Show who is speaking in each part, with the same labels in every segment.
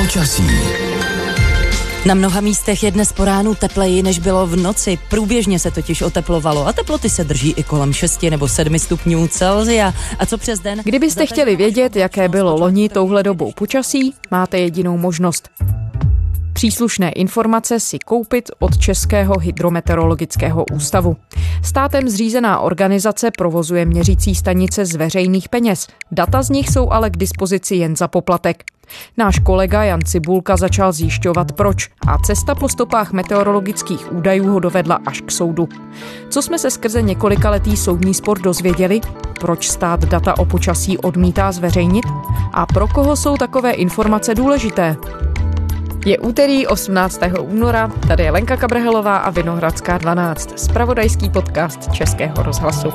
Speaker 1: Počasí.
Speaker 2: Na mnoha místech je dnes po ránu tepleji, než bylo v noci. Průběžně se totiž oteplovalo a teploty se drží i kolem 6 nebo 7 stupňů Celsia. A co přes den?
Speaker 3: Kdybyste chtěli vědět, jaké bylo loni touhle dobou počasí, máte jedinou možnost. Příslušné informace si koupit od Českého hydrometeorologického ústavu. Státem zřízená organizace provozuje měřící stanice z veřejných peněz. Data z nich jsou ale k dispozici jen za poplatek. Náš kolega Jan Cibulka začal zjišťovat proč a cesta po stopách meteorologických údajů ho dovedla až k soudu. Co jsme se skrze několika letý soudní spor dozvěděli? Proč stát data o počasí odmítá zveřejnit? A pro koho jsou takové informace důležité? Je úterý 18. února, tady je Lenka Kabrhelová a Vinohradská 12, spravodajský podcast Českého rozhlasu.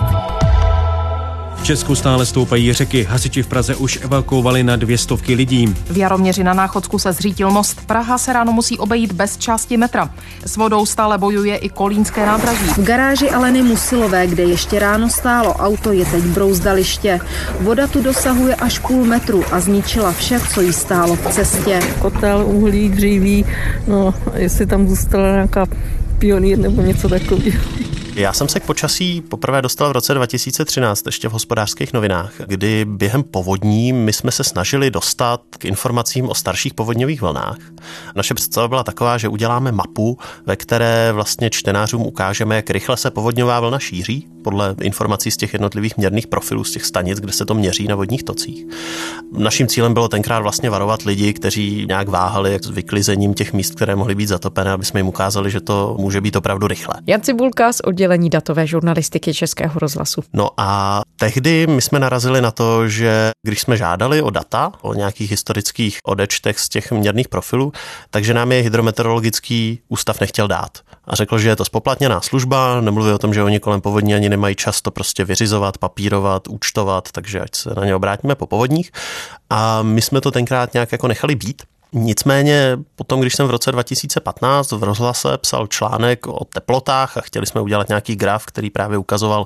Speaker 4: Česku stále stoupají řeky. Hasiči v Praze už evakuovali na dvě stovky lidí.
Speaker 5: V Jaroměři na Náchodsku se zřítil most. Praha se ráno musí obejít bez části metra. S vodou stále bojuje i Kolínské nádraží.
Speaker 6: V garáži Aleny Musilové, kde ještě ráno stálo auto, je teď brouzdaliště. Voda tu dosahuje až půl metru a zničila vše, co jí stálo v cestě.
Speaker 7: Kotel, uhlí, dříví, no jestli tam zůstala nějaká pionýr nebo něco takového.
Speaker 8: Já jsem se k počasí poprvé dostal v roce 2013, ještě v hospodářských novinách, kdy během povodní my jsme se snažili dostat k informacím o starších povodňových vlnách. Naše představa byla taková, že uděláme mapu, ve které vlastně čtenářům ukážeme, jak rychle se povodňová vlna šíří, podle informací z těch jednotlivých měrných profilů, z těch stanic, kde se to měří na vodních tocích. Naším cílem bylo tenkrát vlastně varovat lidi, kteří nějak váhali jak s vyklizením těch míst, které mohly být zatopené, aby jsme jim ukázali, že to může být opravdu rychle.
Speaker 3: Jan Cibulka z datové žurnalistiky Českého rozhlasu.
Speaker 8: No a tehdy my jsme narazili na to, že když jsme žádali o data, o nějakých historických odečtech z těch měrných profilů, takže nám je hydrometeorologický ústav nechtěl dát. A řekl, že je to spoplatněná služba, nemluví o tom, že oni kolem povodní ani nemají čas to prostě vyřizovat, papírovat, účtovat, takže ať se na ně obrátíme po povodních. A my jsme to tenkrát nějak jako nechali být. Nicméně potom, když jsem v roce 2015 v rozhlase psal článek o teplotách a chtěli jsme udělat nějaký graf, který právě ukazoval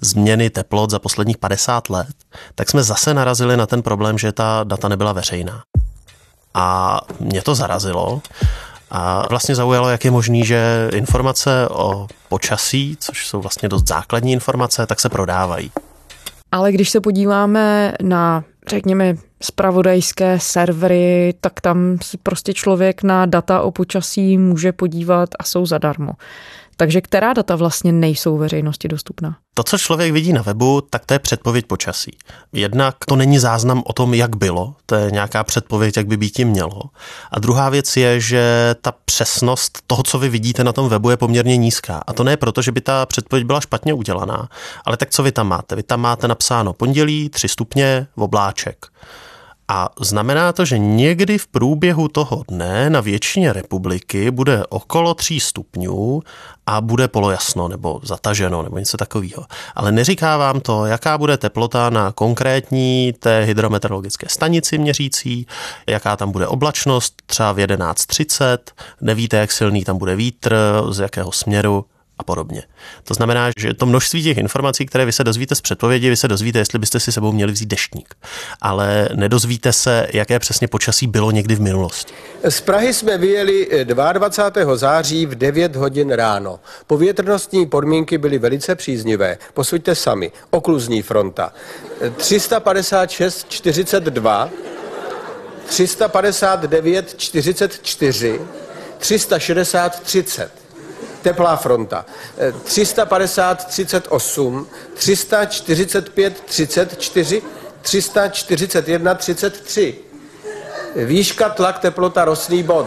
Speaker 8: změny teplot za posledních 50 let, tak jsme zase narazili na ten problém, že ta data nebyla veřejná. A mě to zarazilo. A vlastně zaujalo, jak je možný, že informace o počasí, což jsou vlastně dost základní informace, tak se prodávají.
Speaker 3: Ale když se podíváme na, řekněme, spravodajské servery, tak tam si prostě člověk na data o počasí může podívat a jsou zadarmo. Takže která data vlastně nejsou veřejnosti dostupná?
Speaker 8: To, co člověk vidí na webu, tak to je předpověď počasí. Jednak to není záznam o tom, jak bylo, to je nějaká předpověď, jak by být tím mělo. A druhá věc je, že ta přesnost toho, co vy vidíte na tom webu, je poměrně nízká. A to ne proto, že by ta předpověď byla špatně udělaná, ale tak co vy tam máte? Vy tam máte napsáno pondělí, 3 stupně, v obláček. A znamená to, že někdy v průběhu toho dne na většině republiky bude okolo 3 stupňů a bude polojasno nebo zataženo nebo něco takového. Ale neříká vám to, jaká bude teplota na konkrétní té hydrometeorologické stanici měřící, jaká tam bude oblačnost, třeba v 11.30, nevíte, jak silný tam bude vítr, z jakého směru a podobně. To znamená, že to množství těch informací, které vy se dozvíte z předpovědi, vy se dozvíte, jestli byste si sebou měli vzít deštník. Ale nedozvíte se, jaké přesně počasí bylo někdy v minulosti.
Speaker 9: Z Prahy jsme vyjeli 22. září v 9 hodin ráno. Povětrnostní podmínky byly velice příznivé. Posuďte sami. Okluzní fronta. 356 42 359 44 360 30 teplá fronta. 350 38, 345 34, 341 33. Výška, tlak, teplota, rostný bod.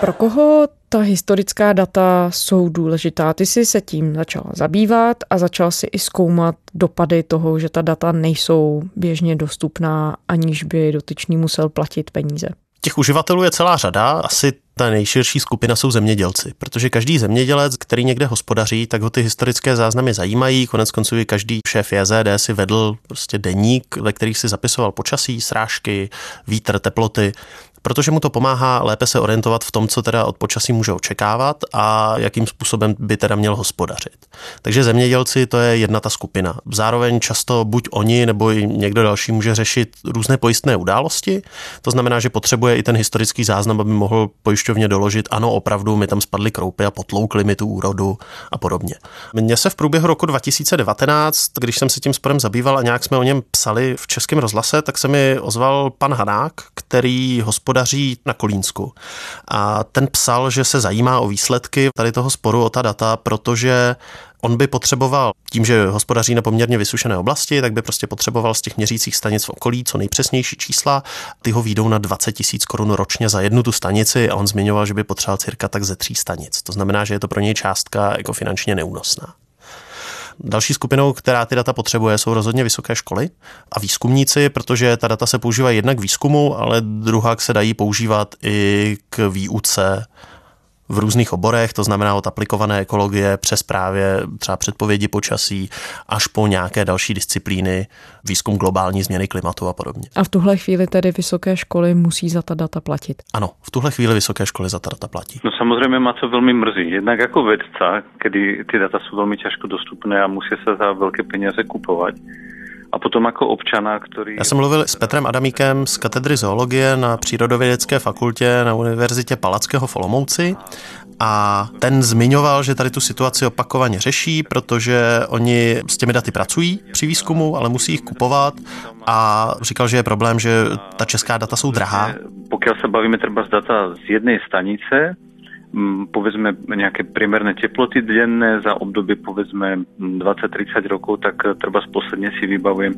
Speaker 3: Pro koho ta historická data jsou důležitá? Ty jsi se tím začal zabývat a začal si i zkoumat dopady toho, že ta data nejsou běžně dostupná, aniž by dotyčný musel platit peníze.
Speaker 8: Těch uživatelů je celá řada, asi ta nejširší skupina jsou zemědělci, protože každý zemědělec, který někde hospodaří, tak ho ty historické záznamy zajímají. Konec konců i každý šéf JZD si vedl prostě deník, ve kterých si zapisoval počasí, srážky, vítr, teploty protože mu to pomáhá lépe se orientovat v tom, co teda od počasí může očekávat a jakým způsobem by teda měl hospodařit. Takže zemědělci to je jedna ta skupina. Zároveň často buď oni nebo i někdo další může řešit různé pojistné události. To znamená, že potřebuje i ten historický záznam, aby mohl pojišťovně doložit, ano, opravdu mi tam spadly kroupy a potloukly mi tu úrodu a podobně. Mně se v průběhu roku 2019, když jsem se tím sporem zabýval a nějak jsme o něm psali v českém rozhlase, tak se mi ozval pan Hanák, který hospodaří na Kolínsku. A ten psal, že se zajímá o výsledky tady toho sporu, o ta data, protože On by potřeboval, tím, že hospodaří na poměrně vysušené oblasti, tak by prostě potřeboval z těch měřících stanic v okolí co nejpřesnější čísla. Ty ho výjdou na 20 tisíc korun ročně za jednu tu stanici a on zmiňoval, že by potřeboval cirka tak ze tří stanic. To znamená, že je to pro něj částka jako finančně neúnosná. Další skupinou, která ty data potřebuje, jsou rozhodně vysoké školy a výzkumníci, protože ta data se používají jednak k výzkumu, ale druhá se dají používat i k výuce v různých oborech, to znamená od aplikované ekologie přes právě třeba předpovědi počasí až po nějaké další disciplíny, výzkum globální změny klimatu a podobně.
Speaker 3: A v tuhle chvíli tedy vysoké školy musí za ta data platit?
Speaker 8: Ano, v tuhle chvíli vysoké školy za ta data platí.
Speaker 1: No samozřejmě má to velmi mrzí. Jednak jako vědca, kdy ty data jsou velmi těžko dostupné a musí se za velké peníze kupovat potom jako občana, který...
Speaker 8: Já jsem mluvil s Petrem Adamíkem z katedry zoologie na Přírodovědecké fakultě na Univerzitě Palackého v Olomouci a ten zmiňoval, že tady tu situaci opakovaně řeší, protože oni s těmi daty pracují při výzkumu, ale musí jich kupovat a říkal, že je problém, že ta česká data jsou drahá.
Speaker 1: Pokud se bavíme třeba z data z jedné stanice, povedzme nejaké priemerné teploty denné za obdobie povedzme 20-30 rokov, tak treba posledně si vybavujem,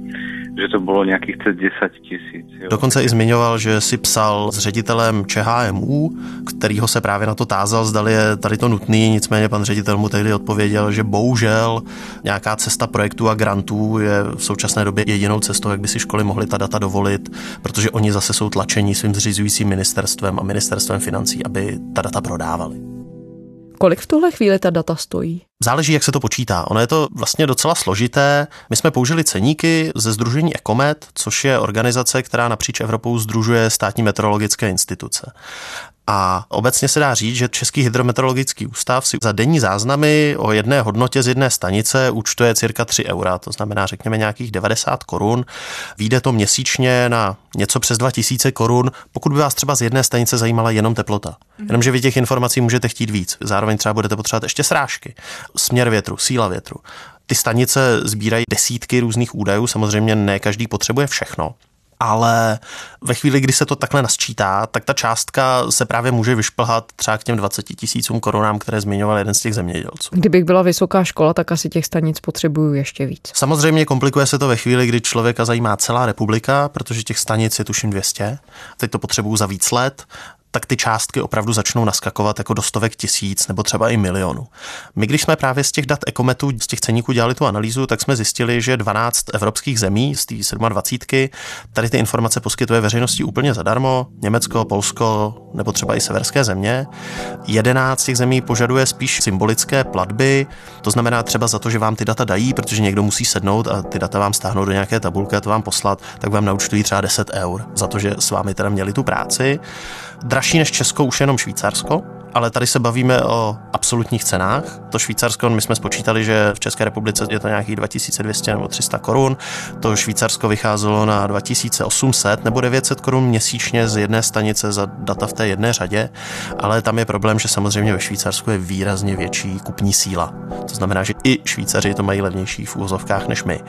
Speaker 1: že to bylo nějakých přes 10 tisíc.
Speaker 8: Dokonce i zmiňoval, že si psal s ředitelem ČHMU, kterýho se právě na to tázal, zdali je tady to nutný, nicméně pan ředitel mu tehdy odpověděl, že bohužel nějaká cesta projektů a grantů je v současné době jedinou cestou, jak by si školy mohly ta data dovolit, protože oni zase jsou tlačení svým zřizujícím ministerstvem a ministerstvem financí, aby ta data prodávali.
Speaker 3: Kolik v tuhle chvíli ta data stojí?
Speaker 8: Záleží, jak se to počítá. Ono je to vlastně docela složité. My jsme použili ceníky ze Združení Ecomet, což je organizace, která napříč Evropou združuje státní meteorologické instituce. A obecně se dá říct, že Český hydrometeorologický ústav si za denní záznamy o jedné hodnotě z jedné stanice účtuje cirka 3 eura, to znamená řekněme nějakých 90 korun. Výjde to měsíčně na něco přes 2000 korun, pokud by vás třeba z jedné stanice zajímala jenom teplota. Jenomže vy těch informací můžete chtít víc. Zároveň třeba budete potřebovat ještě srážky, směr větru, síla větru. Ty stanice sbírají desítky různých údajů, samozřejmě ne každý potřebuje všechno ale ve chvíli, kdy se to takhle nasčítá, tak ta částka se právě může vyšplhat třeba k těm 20 tisícům korunám, které zmiňoval jeden z těch zemědělců.
Speaker 3: Kdybych byla vysoká škola, tak asi těch stanic potřebuju ještě víc.
Speaker 8: Samozřejmě komplikuje se to ve chvíli, kdy člověka zajímá celá republika, protože těch stanic je tuším 200. Teď to potřebuju za víc let tak ty částky opravdu začnou naskakovat jako do stovek tisíc nebo třeba i milionů. My, když jsme právě z těch dat Ekometu, z těch ceníků dělali tu analýzu, tak jsme zjistili, že 12 evropských zemí z té 27 tady ty informace poskytuje veřejnosti úplně zadarmo. Německo, Polsko nebo třeba i severské země. 11 těch zemí požaduje spíš symbolické platby, to znamená třeba za to, že vám ty data dají, protože někdo musí sednout a ty data vám stáhnout do nějaké tabulky a to vám poslat, tak vám naučtují třeba 10 eur za to, že s vámi teda měli tu práci. Dražší než Česko už jenom Švýcarsko, ale tady se bavíme o absolutních cenách. To Švýcarsko, my jsme spočítali, že v České republice je to nějakých 2200 nebo 300 korun. To Švýcarsko vycházelo na 2800 nebo 900 korun měsíčně z jedné stanice za data v té jedné řadě, ale tam je problém, že samozřejmě ve Švýcarsku je výrazně větší kupní síla. To znamená, že i Švýcaři to mají levnější v úvozovkách než my.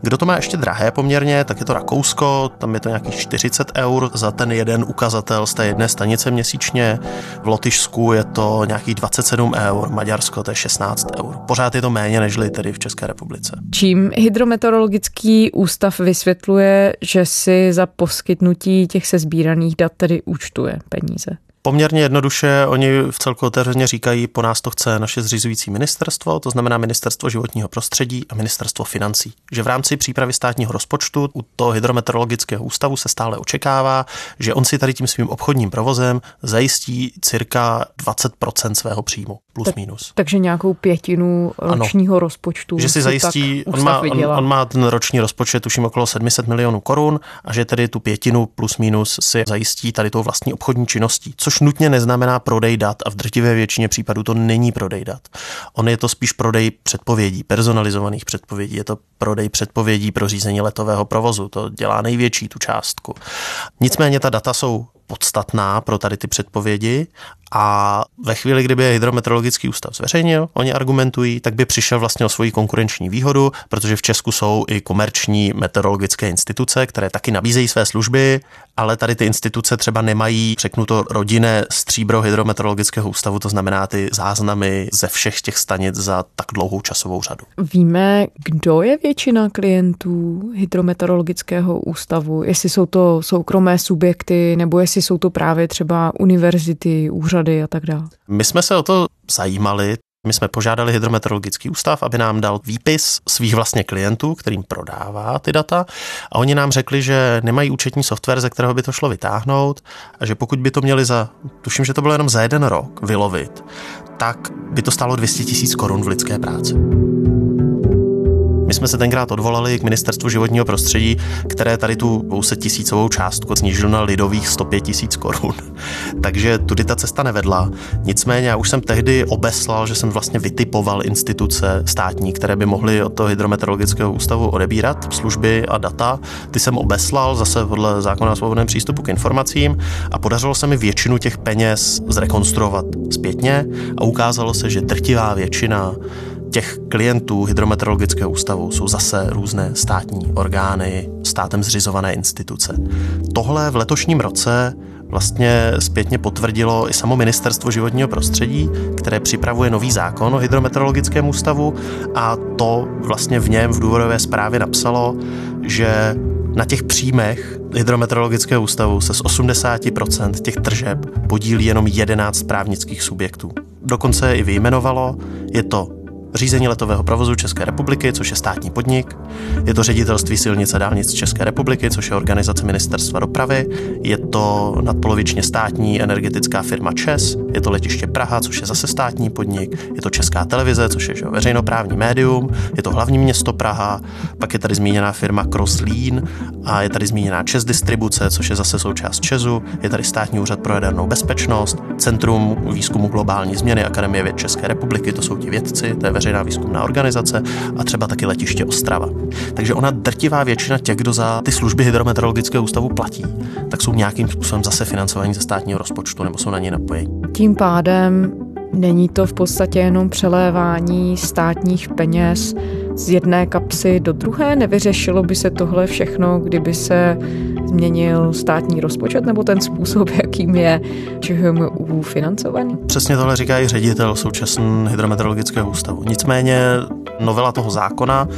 Speaker 8: Kdo to má ještě drahé poměrně, tak je to Rakousko, tam je to nějakých 40 eur za ten jeden ukazatel z té jedné stanice měsíčně. V Lotyšsku je to nějakých 27 eur, Maďarsko to je 16 eur. Pořád je to méně než tedy v České republice.
Speaker 3: Čím hydrometeorologický ústav vysvětluje, že si za poskytnutí těch sezbíraných dat tedy účtuje peníze?
Speaker 8: Poměrně jednoduše oni v celku otevřeně říkají, po nás to chce naše zřizující ministerstvo, to znamená ministerstvo životního prostředí a ministerstvo financí. Že v rámci přípravy státního rozpočtu u toho hydrometeorologického ústavu se stále očekává, že on si tady tím svým obchodním provozem zajistí cirka 20% svého příjmu, plus tak, minus.
Speaker 3: Takže nějakou pětinu ročního ano, rozpočtu.
Speaker 8: Že si zajistí, on má, on, on má ten roční rozpočet, tuším okolo 700 milionů korun a že tedy tu pětinu plus minus si zajistí tady tou vlastní obchodní činností, což nutně neznamená prodej dat a v drtivé většině případů to není prodej dat. On je to spíš prodej předpovědí, personalizovaných předpovědí, je to prodej předpovědí pro řízení letového provozu, to dělá největší tu částku. Nicméně ta data jsou podstatná pro tady ty předpovědi a ve chvíli, kdyby je hydrometeorologický ústav zveřejnil, oni argumentují, tak by přišel vlastně o svoji konkurenční výhodu, protože v Česku jsou i komerční meteorologické instituce, které taky nabízejí své služby, ale tady ty instituce třeba nemají, řeknu to, rodinné stříbro hydrometeorologického ústavu, to znamená ty záznamy ze všech těch stanic za tak dlouhou časovou řadu.
Speaker 3: Víme, kdo je většina klientů hydrometeorologického ústavu, jestli jsou to soukromé subjekty, nebo jestli jsou to právě třeba univerzity, úřady úřady a tak dále.
Speaker 8: My jsme se o to zajímali, my jsme požádali hydrometeorologický ústav, aby nám dal výpis svých vlastně klientů, kterým prodává ty data a oni nám řekli, že nemají účetní software, ze kterého by to šlo vytáhnout a že pokud by to měli za, tuším, že to bylo jenom za jeden rok vylovit, tak by to stálo 200 tisíc korun v lidské práci. Jsme se tenkrát odvolali k ministerstvu životního prostředí, které tady tu 200 tisícovou částku snížilo na lidových 105 tisíc korun. Takže tudy ta cesta nevedla. Nicméně já už jsem tehdy obeslal, že jsem vlastně vytipoval instituce státní, které by mohly od toho hydrometeorologického ústavu odebírat služby a data. Ty jsem obeslal zase podle zákona o svobodném přístupu k informacím a podařilo se mi většinu těch peněz zrekonstruovat zpětně a ukázalo se, že drtivá většina těch klientů hydrometeorologického ústavu jsou zase různé státní orgány, státem zřizované instituce. Tohle v letošním roce vlastně zpětně potvrdilo i samo ministerstvo životního prostředí, které připravuje nový zákon o hydrometeorologickém ústavu a to vlastně v něm v důvodové zprávě napsalo, že na těch příjmech hydrometeorologického ústavu se z 80% těch tržeb podílí jenom 11 právnických subjektů. Dokonce je i vyjmenovalo, je to řízení letového provozu České republiky, což je státní podnik, je to ředitelství silnice dálnic České republiky, což je organizace ministerstva dopravy, je to nadpolovičně státní energetická firma ČES, je to letiště Praha, což je zase státní podnik, je to Česká televize, což je že, veřejnoprávní médium, je to hlavní město Praha, pak je tady zmíněná firma Crosslín a je tady zmíněná ČES distribuce, což je zase součást ČESu, je tady státní úřad pro jadernou bezpečnost, Centrum výzkumu globální změny Akademie věd České republiky, to jsou ti vědci, to je veřejná výzkumná organizace a třeba taky letiště Ostrava. Takže ona drtivá většina těch, kdo za ty služby hydrometeorologického ústavu platí, tak jsou nějakým způsobem zase financovaní ze státního rozpočtu nebo jsou na ně napojení.
Speaker 3: Tím pádem není to v podstatě jenom přelévání státních peněz z jedné kapsy do druhé? Nevyřešilo by se tohle všechno, kdyby se změnil státní rozpočet nebo ten způsob, jakým je ČHMU financovaný?
Speaker 8: Přesně tohle říká i ředitel současného hydrometeorologického ústavu. Nicméně novela toho zákona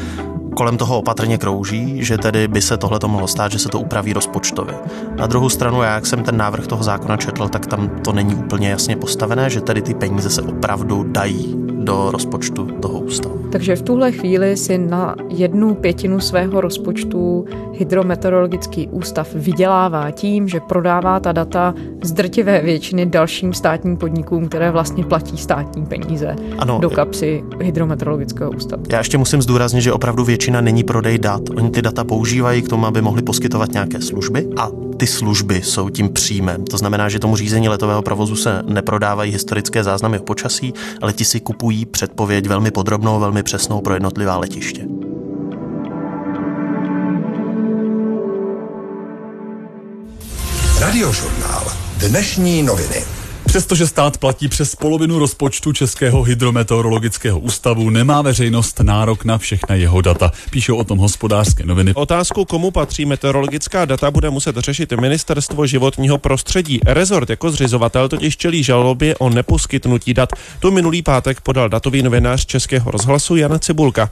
Speaker 8: kolem toho opatrně krouží, že tedy by se tohle mohlo stát, že se to upraví rozpočtově. Na druhou stranu, já jak jsem ten návrh toho zákona četl, tak tam to není úplně jasně postavené, že tedy ty peníze se opravdu dají do rozpočtu toho ústavu.
Speaker 3: Takže v tuhle chvíli si na jednu pětinu svého rozpočtu hydrometeorologický ústav vydělává tím, že prodává ta data z drtivé většiny dalším státním podnikům, které vlastně platí státní peníze ano, do kapsy hydrometeorologického ústavu.
Speaker 8: Já ještě musím zdůraznit, že opravdu většina není prodej dat. Oni ty data používají k tomu, aby mohli poskytovat nějaké služby a ty služby jsou tím příjmem. To znamená, že tomu řízení letového provozu se neprodávají historické záznamy o počasí, ale ti si kupují předpověď velmi podrobnou, velmi přesnou pro jednotlivá letiště.
Speaker 10: Radiožurnál. Dnešní noviny.
Speaker 11: Přestože stát platí přes polovinu rozpočtu Českého hydrometeorologického ústavu, nemá veřejnost nárok na všechna jeho data. Píšou o tom hospodářské noviny.
Speaker 12: Otázku, komu patří meteorologická data, bude muset řešit Ministerstvo životního prostředí. Rezort jako zřizovatel totiž čelí žalobě o neposkytnutí dat. Tu minulý pátek podal datový novinář Českého rozhlasu Jan Cibulka.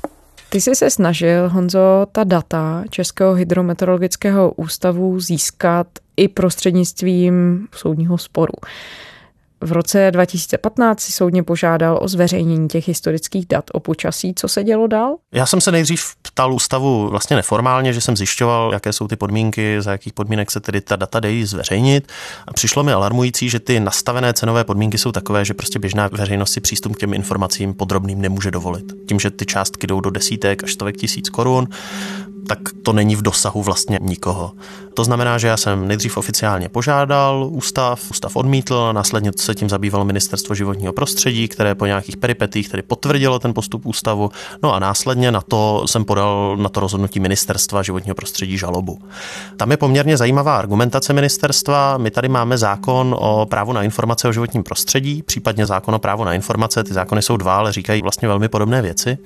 Speaker 3: Ty jsi se snažil, Honzo, ta data Českého hydrometeorologického ústavu získat i prostřednictvím soudního sporu. V roce 2015 si soudně požádal o zveřejnění těch historických dat o počasí. Co se dělo dál?
Speaker 8: Já jsem se nejdřív ptal ústavu vlastně neformálně, že jsem zjišťoval, jaké jsou ty podmínky, za jakých podmínek se tedy ta data dají zveřejnit. A přišlo mi alarmující, že ty nastavené cenové podmínky jsou takové, že prostě běžná veřejnost si přístup k těm informacím podrobným nemůže dovolit. Tím, že ty částky jdou do desítek až stovek tisíc korun, tak to není v dosahu vlastně nikoho. To znamená, že já jsem nejdřív oficiálně požádal ústav, ústav odmítl, následně se tím zabývalo ministerstvo životního prostředí, které po nějakých peripetích tedy potvrdilo ten postup ústavu, no a následně na to jsem podal na to rozhodnutí ministerstva životního prostředí žalobu. Tam je poměrně zajímavá argumentace ministerstva. My tady máme zákon o právu na informace o životním prostředí, případně zákon o právu na informace. Ty zákony jsou dva, ale říkají vlastně velmi podobné věci.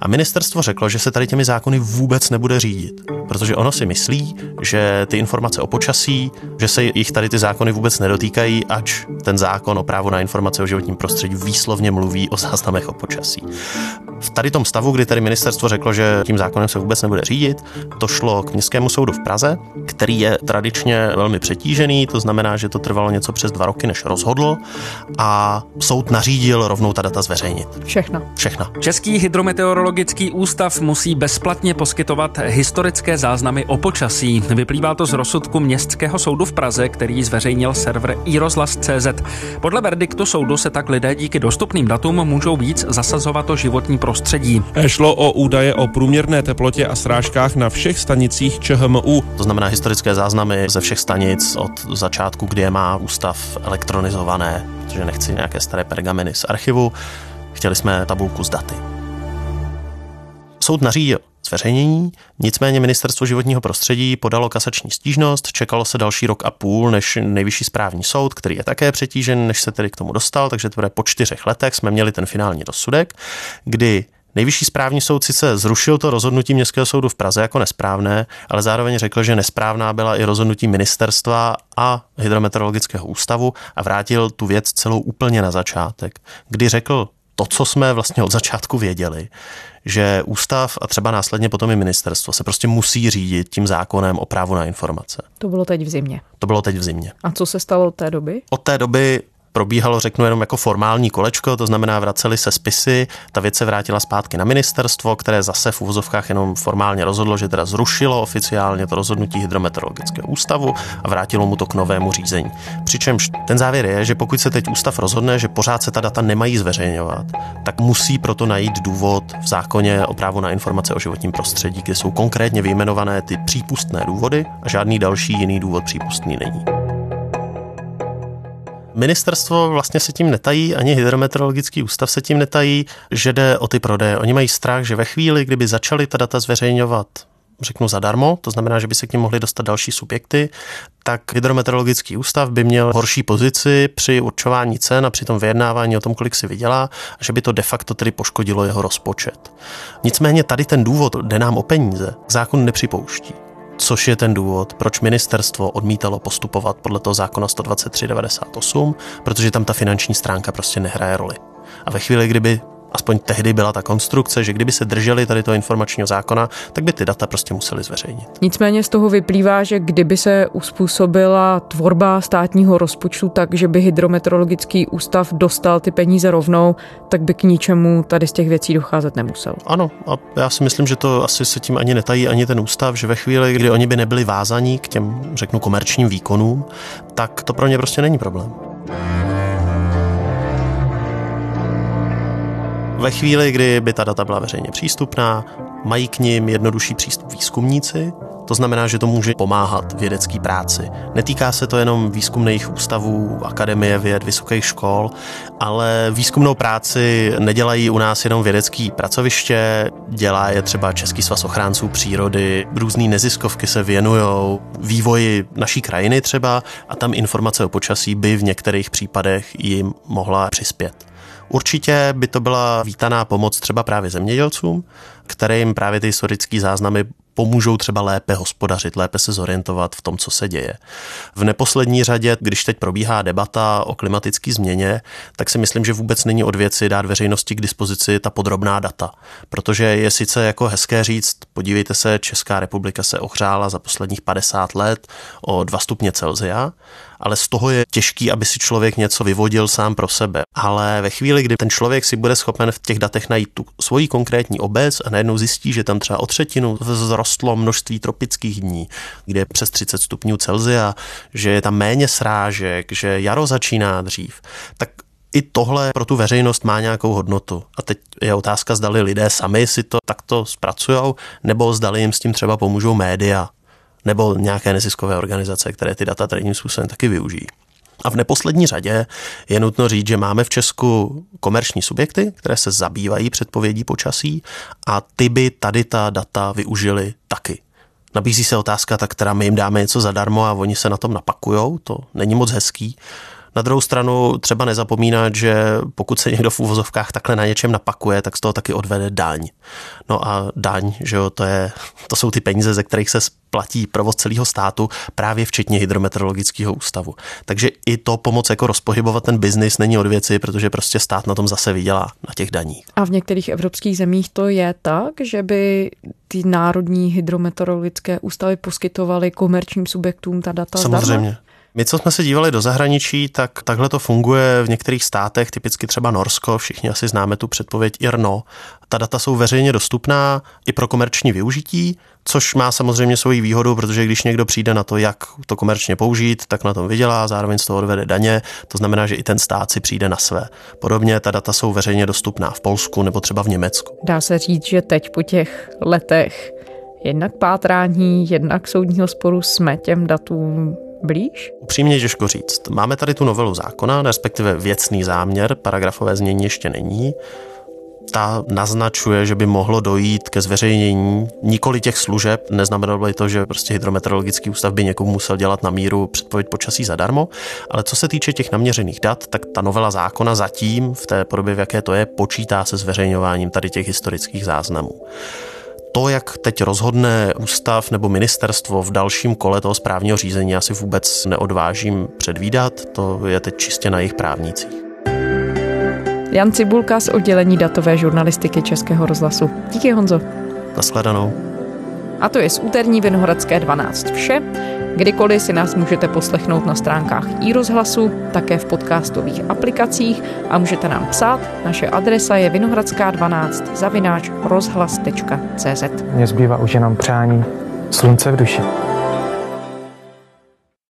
Speaker 8: A ministerstvo řeklo, že se tady těmi zákony vůbec nebude řídit, protože ono si myslí, že ty informace o počasí, že se jich tady ty zákony vůbec nedotýkají, ač ten zákon o právu na informace o životním prostředí výslovně mluví o záznamech o počasí. V tady tom stavu, kdy tady ministerstvo řeklo, že tím zákonem se vůbec nebude řídit, to šlo k městskému soudu v Praze, který je tradičně velmi přetížený, to znamená, že to trvalo něco přes dva roky, než rozhodl a soud nařídil rovnou ta data zveřejnit.
Speaker 3: Všechno.
Speaker 8: Všechno.
Speaker 13: Český hydrometeorologický ústav musí bezplatně poskytovat historické záznamy o počasí. Vyplývá to z rozsudku Městského soudu v Praze, který zveřejnil server iRozhlas.cz. Podle verdiktu soudu se tak lidé díky dostupným datům můžou víc zasazovat o životní prostředí.
Speaker 12: Šlo o údaje o průměrné teplotě a srážkách na všech stanicích ČHMU.
Speaker 8: To znamená historické záznamy ze všech stanic od začátku, kdy je má ústav elektronizované, protože nechci nějaké staré pergameny z archivu. Chtěli jsme tabulku s daty. Soud nařídil zveřejnění, nicméně ministerstvo životního prostředí podalo kasační stížnost, čekalo se další rok a půl, než nejvyšší správní soud, který je také přetížen, než se tedy k tomu dostal, takže teprve po čtyřech letech jsme měli ten finální rozsudek, kdy Nejvyšší správní soud sice zrušil to rozhodnutí Městského soudu v Praze jako nesprávné, ale zároveň řekl, že nesprávná byla i rozhodnutí ministerstva a hydrometeorologického ústavu a vrátil tu věc celou úplně na začátek, kdy řekl to, co jsme vlastně od začátku věděli, že ústav a třeba následně potom i ministerstvo se prostě musí řídit tím zákonem o právu na informace.
Speaker 3: To bylo teď v zimě.
Speaker 8: To bylo teď v zimě.
Speaker 3: A co se stalo od té doby?
Speaker 8: Od té doby probíhalo, řeknu, jenom jako formální kolečko, to znamená vraceli se spisy, ta věc se vrátila zpátky na ministerstvo, které zase v úvozovkách jenom formálně rozhodlo, že teda zrušilo oficiálně to rozhodnutí hydrometeorologického ústavu a vrátilo mu to k novému řízení. Přičemž ten závěr je, že pokud se teď ústav rozhodne, že pořád se ta data nemají zveřejňovat, tak musí proto najít důvod v zákoně o právu na informace o životním prostředí, kde jsou konkrétně vyjmenované ty přípustné důvody a žádný další jiný důvod přípustný není. Ministerstvo vlastně se tím netají, ani hydrometeorologický ústav se tím netají, že jde o ty prodeje. Oni mají strach, že ve chvíli, kdyby začali ta data zveřejňovat řeknu zadarmo, to znamená, že by se k ním mohli dostat další subjekty, tak hydrometeorologický ústav by měl horší pozici při určování cen a při tom vyjednávání o tom, kolik si vydělá, a že by to de facto tedy poškodilo jeho rozpočet. Nicméně tady ten důvod, jde nám o peníze, zákon nepřipouští což je ten důvod, proč ministerstvo odmítalo postupovat podle toho zákona 12398, protože tam ta finanční stránka prostě nehraje roli. A ve chvíli, kdyby aspoň tehdy byla ta konstrukce, že kdyby se drželi tady toho informačního zákona, tak by ty data prostě museli zveřejnit.
Speaker 3: Nicméně z toho vyplývá, že kdyby se uspůsobila tvorba státního rozpočtu tak, že by hydrometeorologický ústav dostal ty peníze rovnou, tak by k ničemu tady z těch věcí docházet nemusel.
Speaker 8: Ano, a já si myslím, že to asi se tím ani netají ani ten ústav, že ve chvíli, kdy oni by nebyli vázaní k těm, řeknu, komerčním výkonům, tak to pro ně prostě není problém. Ve chvíli, kdy by ta data byla veřejně přístupná, mají k ním jednodušší přístup výzkumníci, to znamená, že to může pomáhat vědecké práci. Netýká se to jenom výzkumných ústavů, akademie věd, vysokých škol, ale výzkumnou práci nedělají u nás jenom vědecký pracoviště, dělá je třeba Český svaz ochránců přírody, různé neziskovky se věnují vývoji naší krajiny třeba a tam informace o počasí by v některých případech jim mohla přispět. Určitě by to byla vítaná pomoc třeba právě zemědělcům, kterým právě ty historické záznamy pomůžou třeba lépe hospodařit, lépe se zorientovat v tom, co se děje. V neposlední řadě, když teď probíhá debata o klimatické změně, tak si myslím, že vůbec není od věci dát veřejnosti k dispozici ta podrobná data. Protože je sice jako hezké říct, podívejte se, Česká republika se ohřála za posledních 50 let o 2 stupně Celzia, ale z toho je těžký, aby si člověk něco vyvodil sám pro sebe. Ale ve chvíli, kdy ten člověk si bude schopen v těch datech najít tu svoji konkrétní obec a najednou zjistí, že tam třeba o třetinu vzrostlo množství tropických dní, kde je přes 30 stupňů Celzia, že je tam méně srážek, že jaro začíná dřív, tak i tohle pro tu veřejnost má nějakou hodnotu. A teď je otázka, zdali lidé sami si to takto zpracujou, nebo zdali jim s tím třeba pomůžou média nebo nějaké neziskové organizace, které ty data trading způsobem taky využijí. A v neposlední řadě je nutno říct, že máme v Česku komerční subjekty, které se zabývají předpovědí počasí a ty by tady ta data využili taky. Nabízí se otázka, tak která my jim dáme něco zadarmo a oni se na tom napakujou, to není moc hezký. Na druhou stranu třeba nezapomínat, že pokud se někdo v úvozovkách takhle na něčem napakuje, tak z toho taky odvede daň. No a daň, že jo, to, je, to jsou ty peníze, ze kterých se platí provoz celého státu, právě včetně hydrometeorologického ústavu. Takže i to pomoc jako rozpohybovat ten biznis není od věci, protože prostě stát na tom zase vydělá na těch daních.
Speaker 3: A v některých evropských zemích to je tak, že by ty národní hydrometeorologické ústavy poskytovaly komerčním subjektům ta data
Speaker 8: Samozřejmě.
Speaker 3: Zdarma?
Speaker 8: My, co jsme se dívali do zahraničí, tak takhle to funguje v některých státech, typicky třeba Norsko, všichni asi známe tu předpověď IRNO. Ta data jsou veřejně dostupná i pro komerční využití, což má samozřejmě svoji výhodu, protože když někdo přijde na to, jak to komerčně použít, tak na tom vydělá, zároveň z toho odvede daně, to znamená, že i ten stát si přijde na své. Podobně ta data jsou veřejně dostupná v Polsku nebo třeba v Německu.
Speaker 3: Dá se říct, že teď po těch letech jednak pátrání, jednak soudního sporu jsme těm datům blíž?
Speaker 8: Upřímně těžko říct. Máme tady tu novelu zákona, respektive věcný záměr, paragrafové znění ještě není. Ta naznačuje, že by mohlo dojít ke zveřejnění nikoli těch služeb, neznamenalo by to, že prostě hydrometeorologický ústav by někomu musel dělat na míru předpověď počasí zadarmo, ale co se týče těch naměřených dat, tak ta novela zákona zatím v té podobě, v jaké to je, počítá se zveřejňováním tady těch historických záznamů to, jak teď rozhodne ústav nebo ministerstvo v dalším kole toho správního řízení, já si vůbec neodvážím předvídat, to je teď čistě na jejich právnících.
Speaker 3: Jan Cibulka z oddělení datové žurnalistiky Českého rozhlasu. Díky Honzo.
Speaker 8: Naschledanou.
Speaker 3: A to je z úterní Vinohradské 12 vše. Kdykoliv si nás můžete poslechnout na stránkách i rozhlasu, také v podcastových aplikacích a můžete nám psát. Naše adresa je vinohradská12 zavináč rozhlas.cz
Speaker 14: Mně zbývá už jenom přání slunce v duši.